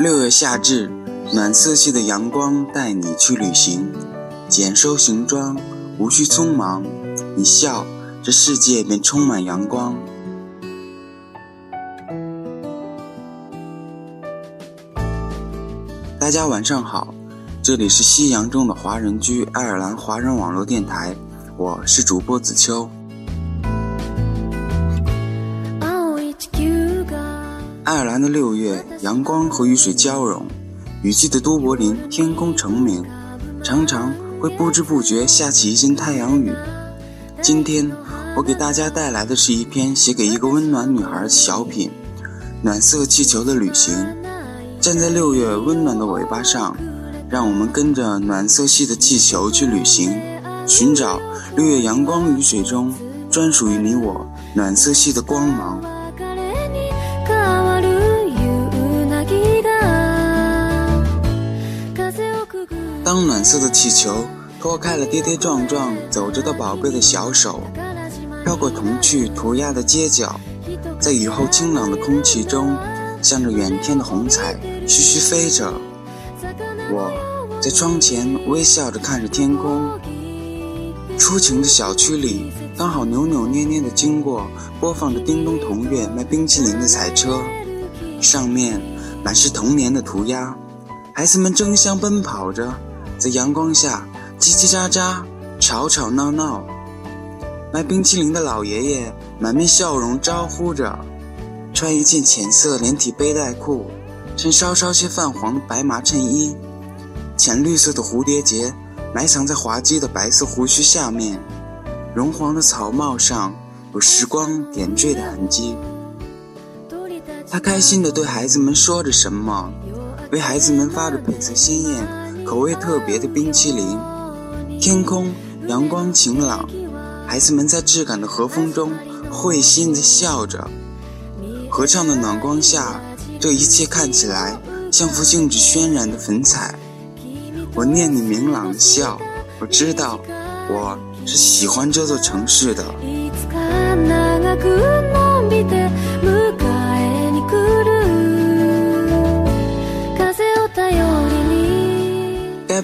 六月夏至，暖色系的阳光带你去旅行，简收行装，无需匆忙。你笑，这世界便充满阳光。大家晚上好，这里是夕阳中的华人居爱尔兰华人网络电台，我是主播子秋。爱尔兰的六月，阳光和雨水交融。雨季的都柏林，天空澄明，常常会不知不觉下起一阵太阳雨。今天，我给大家带来的是一篇写给一个温暖女孩的小品《暖色气球的旅行》。站在六月温暖的尾巴上，让我们跟着暖色系的气球去旅行，寻找六月阳光雨水中专属于你我暖色系的光芒。暖色的气球脱开了跌跌撞撞走着的宝贝的小手，飘过童趣涂鸦的街角，在雨后清冷的空气中，向着远天的虹彩徐徐飞着。我在窗前微笑着看着天空。出晴的小区里，刚好扭扭捏捏地经过播放着叮咚童乐卖冰淇淋的彩车，上面满是童年的涂鸦，孩子们争相奔跑着。在阳光下，叽叽喳喳，吵吵闹闹。卖冰淇淋的老爷爷满面笑容，招呼着。穿一件浅色连体背带裤，衬稍稍些泛黄的白麻衬衣，浅绿色的蝴蝶结埋藏在滑稽的白色胡须下面。绒黄的草帽上有时光点缀的痕迹。他开心地对孩子们说着什么，为孩子们发着配色鲜艳。口味特别的冰淇淋，天空阳光晴朗，孩子们在质感的和风中会心的笑着。合唱的暖光下，这一切看起来像幅静止渲染的粉彩。我念你明朗的笑，我知道我是喜欢这座城市的。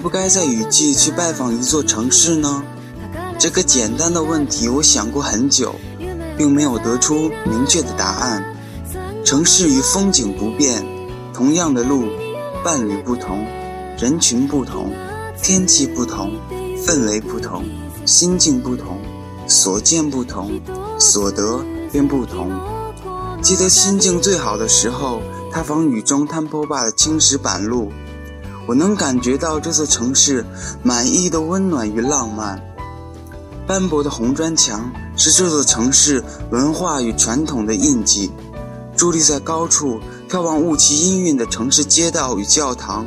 不该在雨季去拜访一座城市呢？这个简单的问题，我想过很久，并没有得出明确的答案。城市与风景不变，同样的路，伴侣不同，人群不同，天气不同，氛围不同，心境不同，所见不同，所得便不同。记得心境最好的时候，踏访雨中摊坡坝的青石板路。我能感觉到这座城市满意的温暖与浪漫。斑驳的红砖墙是这座城市文化与传统的印记。伫立在高处眺望雾气氤氲的城市街道与教堂，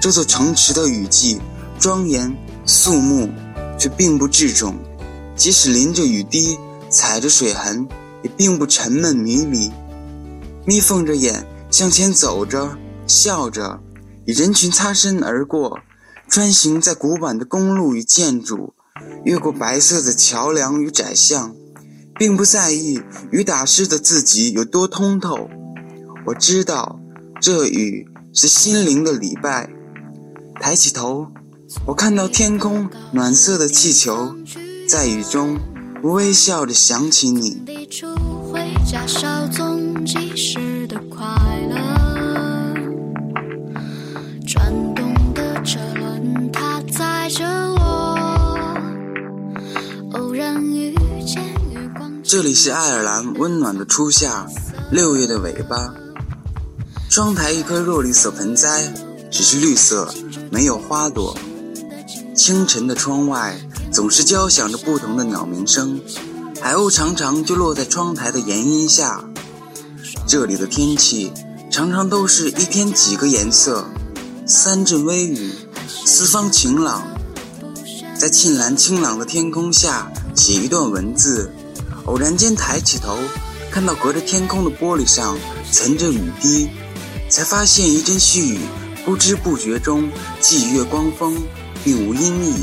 这座城池的雨季庄严肃穆，却并不稚重。即使淋着雨滴，踩着水痕，也并不沉闷迷离。眯缝着眼向前走着，笑着。与人群擦身而过，穿行在古板的公路与建筑，越过白色的桥梁与窄巷，并不在意雨打湿的自己有多通透。我知道，这雨是心灵的礼拜。抬起头，我看到天空暖色的气球，在雨中微笑着想起你。这里是爱尔兰温暖的初夏，六月的尾巴。窗台一棵若绿色盆栽，只是绿色，没有花朵。清晨的窗外总是交响着不同的鸟鸣声，海鸥常常就落在窗台的檐荫下。这里的天气常常都是一天几个颜色，三阵微雨，四方晴朗。在沁蓝清朗的天空下写一段文字。偶然间抬起头，看到隔着天空的玻璃上层着雨滴，才发现一阵细雨不知不觉中霁月光风，并无阴翳。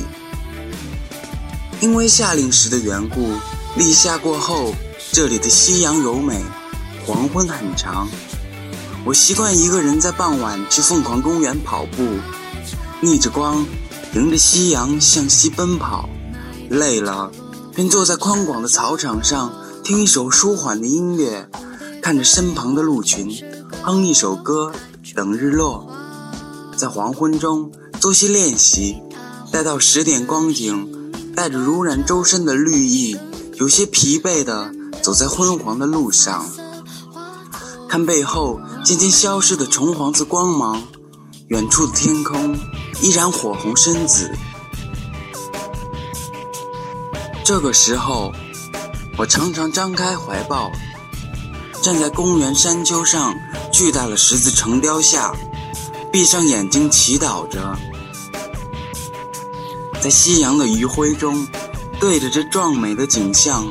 因为夏令时的缘故，立夏过后，这里的夕阳柔美，黄昏很长。我习惯一个人在傍晚去凤凰公园跑步，逆着光，迎着夕阳向西奔跑。累了，便坐在宽广的草场上，听一首舒缓的音乐，看着身旁的鹿群，哼一首歌，等日落。在黄昏中做些练习，待到十点光景，带着濡染周身的绿意，有些疲惫的走在昏黄的路上，看背后渐渐消失的橙黄色光芒，远处的天空依然火红深紫。这个时候，我常常张开怀抱，站在公园山丘上巨大的十字城雕下。闭上眼睛，祈祷着，在夕阳的余晖中，对着这壮美的景象，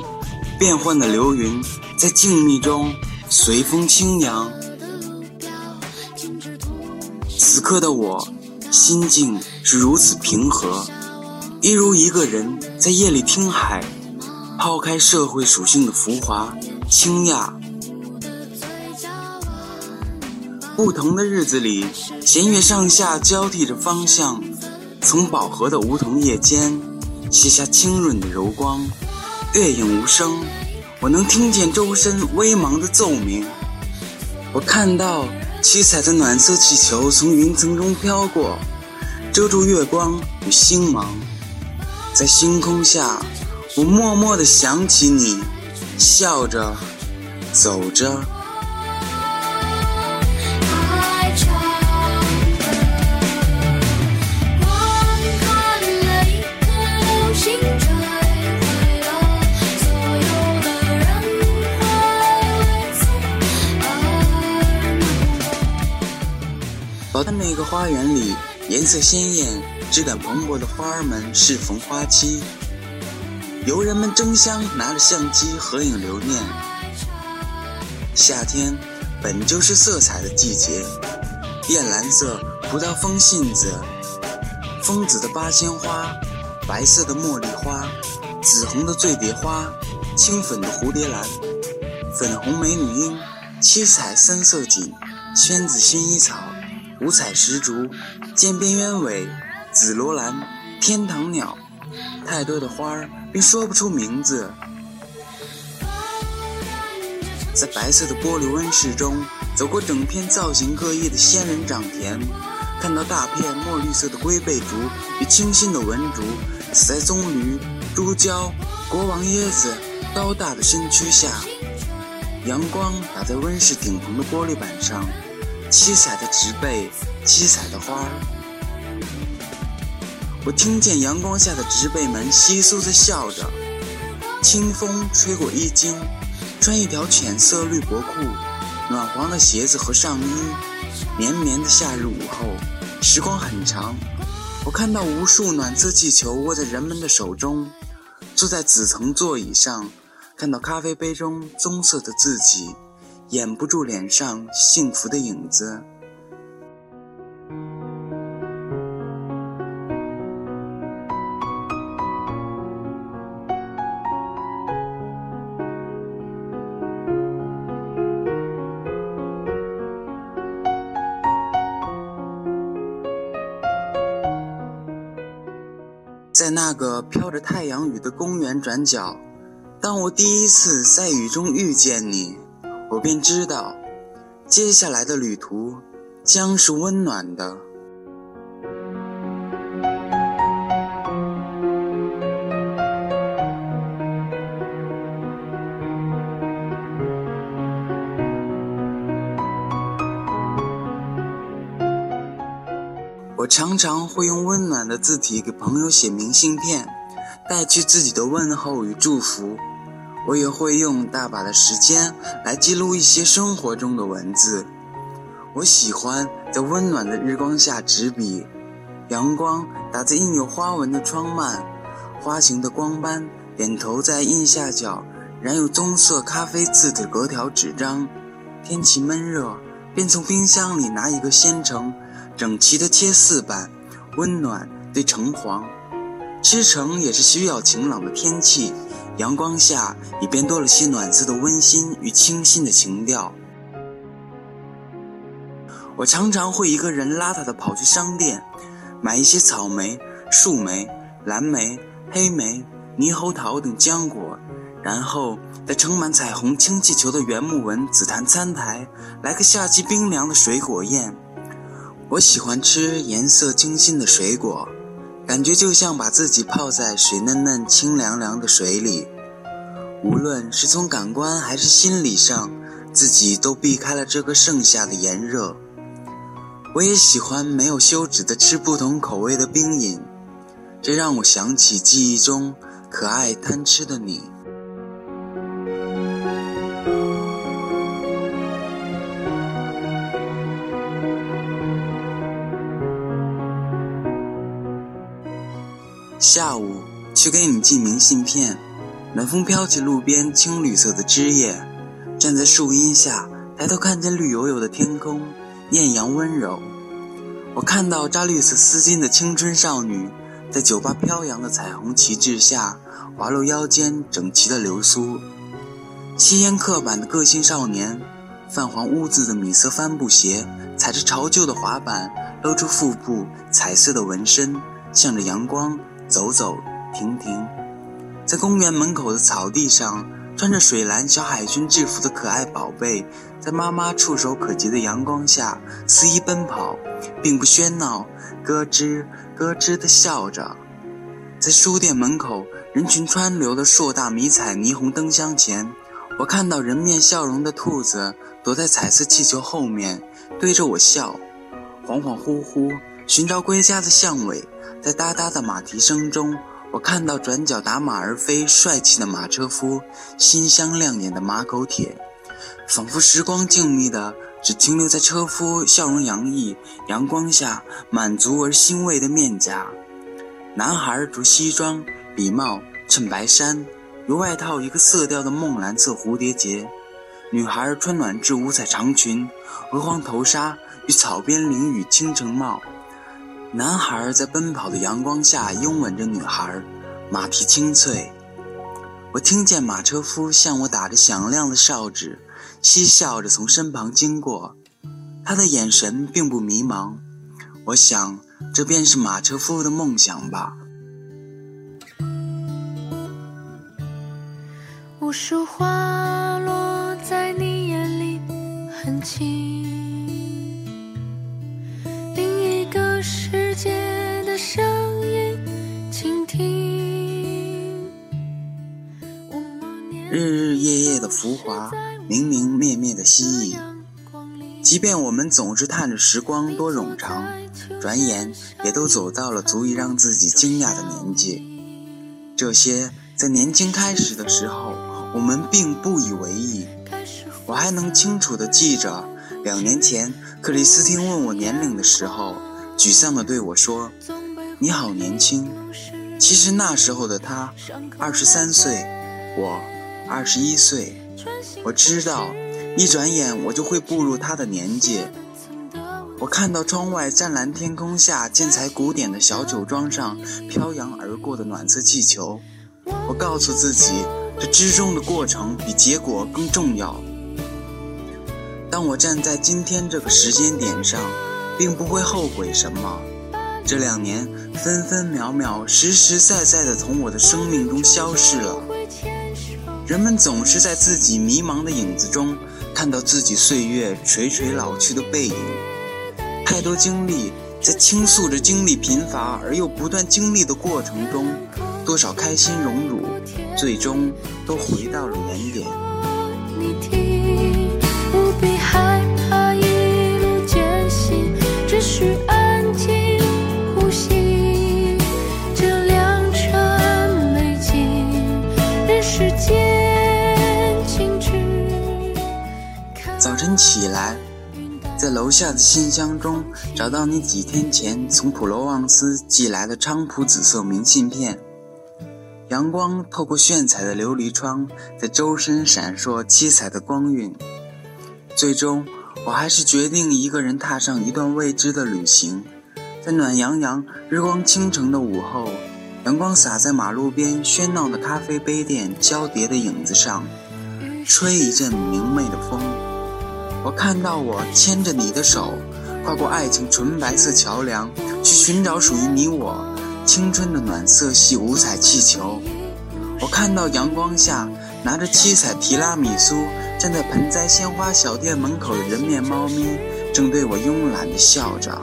变幻的流云在静谧中随风轻扬。此刻的我，心境是如此平和，一如一个人在夜里听海，抛开社会属性的浮华、清雅。不同的日子里，弦月上下交替着方向，从饱和的梧桐叶间卸下清润的柔光。月影无声，我能听见周身微茫的奏鸣。我看到七彩的暖色气球从云层中飘过，遮住月光与星芒。在星空下，我默默地想起你，笑着，走着。在那个花园里，颜色鲜艳、质感蓬勃的花儿们适逢花期，游人们争相拿着相机合影留念。夏天本就是色彩的季节，靛蓝色葡萄风信子，枫紫的八仙花，白色的茉莉花，紫红的醉蝶花，青粉的蝴蝶兰，粉红美女樱，七彩三色堇，宣子薰衣草。五彩石竹、尖边鸢尾、紫罗兰、天堂鸟，太多的花儿并说不出名字。在白色的玻璃温室中，走过整片造型各异的仙人掌田，看到大片墨绿色的龟背竹与清新的文竹，死在棕榈、朱蕉、国王椰子高大的身躯下，阳光打在温室顶棚的玻璃板上。七彩的植被，七彩的花儿。我听见阳光下的植被们窸窣地笑着。清风吹过衣襟，穿一条浅色绿薄裤，暖黄的鞋子和上衣。绵绵的夏日午后，时光很长。我看到无数暖色气球握在人们的手中，坐在紫藤座椅上，看到咖啡杯中棕色的自己。掩不住脸上幸福的影子。在那个飘着太阳雨的公园转角，当我第一次在雨中遇见你。我便知道，接下来的旅途将是温暖的。我常常会用温暖的字体给朋友写明信片，带去自己的问候与祝福。我也会用大把的时间来记录一些生活中的文字。我喜欢在温暖的日光下执笔，阳光打在印有花纹的窗幔，花形的光斑点投在印下角染有棕色咖啡渍的格条纸张。天气闷热，便从冰箱里拿一个鲜橙，整齐的切四瓣，温暖对橙黄。吃橙也是需要晴朗的天气。阳光下，也便多了些暖色的温馨与清新的情调。我常常会一个人邋遢的跑去商店，买一些草莓、树莓、蓝莓、黑莓、猕猴桃等浆果，然后在盛满彩虹氢气球的圆木纹紫檀餐台来个夏季冰凉的水果宴。我喜欢吃颜色清新的水果，感觉就像把自己泡在水嫩嫩、清凉凉的水里。无论是从感官还是心理上，自己都避开了这个盛夏的炎热。我也喜欢没有休止的吃不同口味的冰饮，这让我想起记忆中可爱贪吃的你。下午去给你寄明信片。暖风飘起路边青绿色的枝叶，站在树荫下，抬头看见绿油油的天空，艳阳温柔。我看到扎绿色丝巾的青春少女，在酒吧飘扬的彩虹旗帜下，滑落腰间整齐的流苏。吸烟刻板的个性少年，泛黄污渍的米色帆布鞋，踩着潮旧的滑板，露出腹部彩色的纹身，向着阳光走走停停。在公园门口的草地上，穿着水蓝小海军制服的可爱宝贝，在妈妈触手可及的阳光下肆意奔跑，并不喧闹，咯吱咯吱地笑着。在书店门口人群川流的硕大迷彩霓虹灯箱前，我看到人面笑容的兔子躲在彩色气球后面，对着我笑。恍恍惚惚寻找归家的巷尾，在哒哒的马蹄声中。我看到转角打马而飞，帅气的马车夫，新香亮眼的马口铁，仿佛时光静谧的只停留在车夫笑容洋溢、阳光下满足而欣慰的面颊。男孩着西装、礼帽、衬白衫，由外套一个色调的梦蓝色蝴蝶结；女孩穿暖制五彩长裙、鹅黄头纱与草编绫羽倾城帽。男孩在奔跑的阳光下拥吻着女孩，马蹄清脆。我听见马车夫向我打着响亮的哨子，嬉笑着从身旁经过，他的眼神并不迷茫。我想，这便是马车夫的梦想吧。无数花落在你眼里，很轻。界的声音，倾听日日夜夜的浮华，明明灭灭的蜥蜴。即便我们总是叹着时光多冗长，转眼也都走到了足以让自己惊讶的年纪。这些在年轻开始的时候，我们并不以为意。我还能清楚地记着，两年前克里斯汀问我年龄的时候，沮丧地对我说：“你好年轻。”其实那时候的他，二十三岁，我二十一岁。我知道，一转眼我就会步入他的年纪。我看到窗外湛蓝天空下建材古典的小酒庄上飘扬而过的暖色气球。我告诉自己，这之中的过程比结果更重要。当我站在今天这个时间点上，并不会后悔什么。这两年分分秒秒、实实在在的从我的生命中消失了。人们总是在自己迷茫的影子中，看到自己岁月垂垂老去的背影。太多经历在倾诉着经历贫乏而又不断经历的过程中，多少开心荣辱，最终都回到了原点。楼下的信箱中找到你几天前从普罗旺斯寄来的菖蒲紫色明信片。阳光透过炫彩的琉璃窗，在周身闪烁七彩的光晕。最终，我还是决定一个人踏上一段未知的旅行。在暖洋洋、日光倾城的午后，阳光洒在马路边喧闹的咖啡杯店交叠的影子上，吹一阵明媚的风。我看到我牵着你的手，跨过爱情纯白色桥梁，去寻找属于你我青春的暖色系五彩气球。我看到阳光下拿着七彩提拉米苏站在盆栽鲜花小店门口的人面猫咪，正对我慵懒地笑着。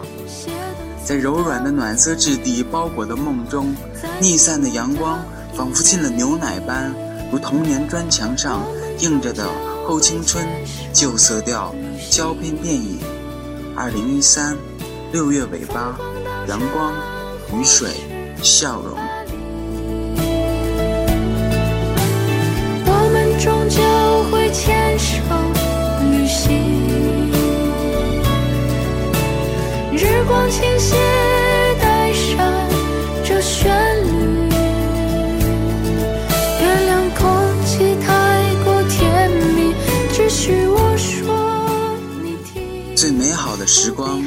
在柔软的暖色质地包裹的梦中，逆散的阳光仿佛进了牛奶般，如童年砖墙上映着的后青春旧色调，胶片电影。二零一三，六月尾巴，阳光，雨水，笑容。我们终究会牵手旅行，日光倾斜，时光，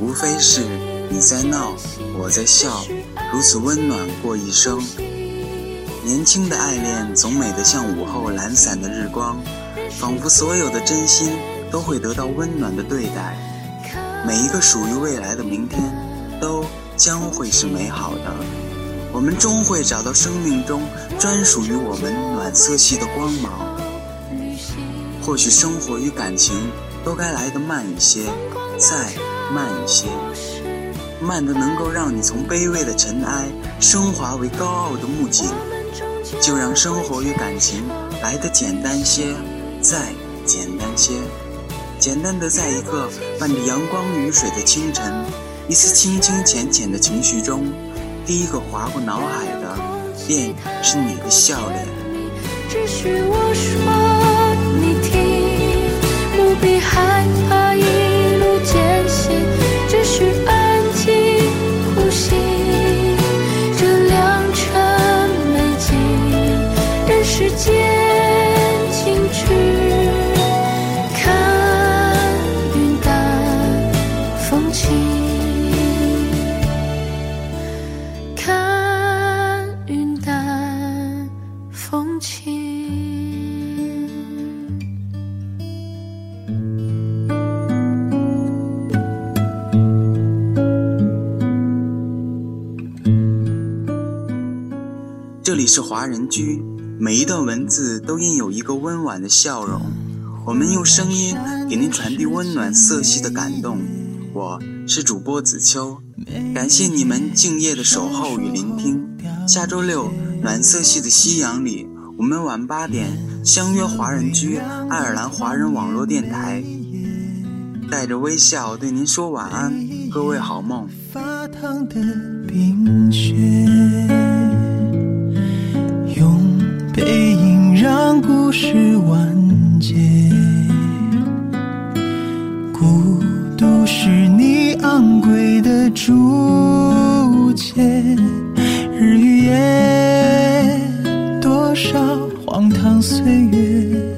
无非是你在闹，我在笑，如此温暖过一生。年轻的爱恋总美得像午后懒散的日光，仿佛所有的真心都会得到温暖的对待。每一个属于未来的明天，都将会是美好的。我们终会找到生命中专属于我们暖色系的光芒。或许生活与感情都该来得慢一些，再慢一些，慢的能够让你从卑微的尘埃升华为高傲的木槿。就让生活与感情来得简单些，再简单些，简单的在一个伴着阳光雨水的清晨，一丝清清浅浅的情绪中，第一个划过脑海的，便是你的笑脸。只许我说是华人居，每一段文字都印有一个温婉的笑容。我们用声音给您传递温暖色系的感动。我是主播子秋，感谢你们敬业的守候与聆听。下周六暖色系的夕阳里，我们晚八点相约华人居爱尔兰华人网络电台，带着微笑对您说晚安，各位好梦。发烫的冰雪，背影让故事完结。孤独是你昂贵的注解，日与夜，多少荒唐岁月。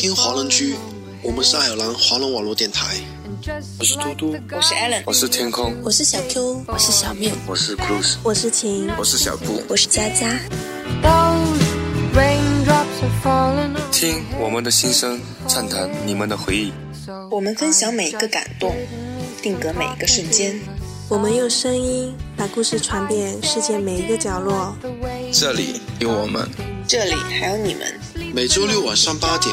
听华人居，我们是爱尔兰华人网络电台。我是嘟嘟，我是 Allen，我是天空，我是小 Q，我是小面，我是 Cruz，我是晴，我是小布，我是佳佳。听我们的心声，畅谈你们的回忆。我们分享每一个感动，定格每一个瞬间。我们用声音把故事传遍世界每一个角落。这里有我们，这里还有你们。每周六晚上八点，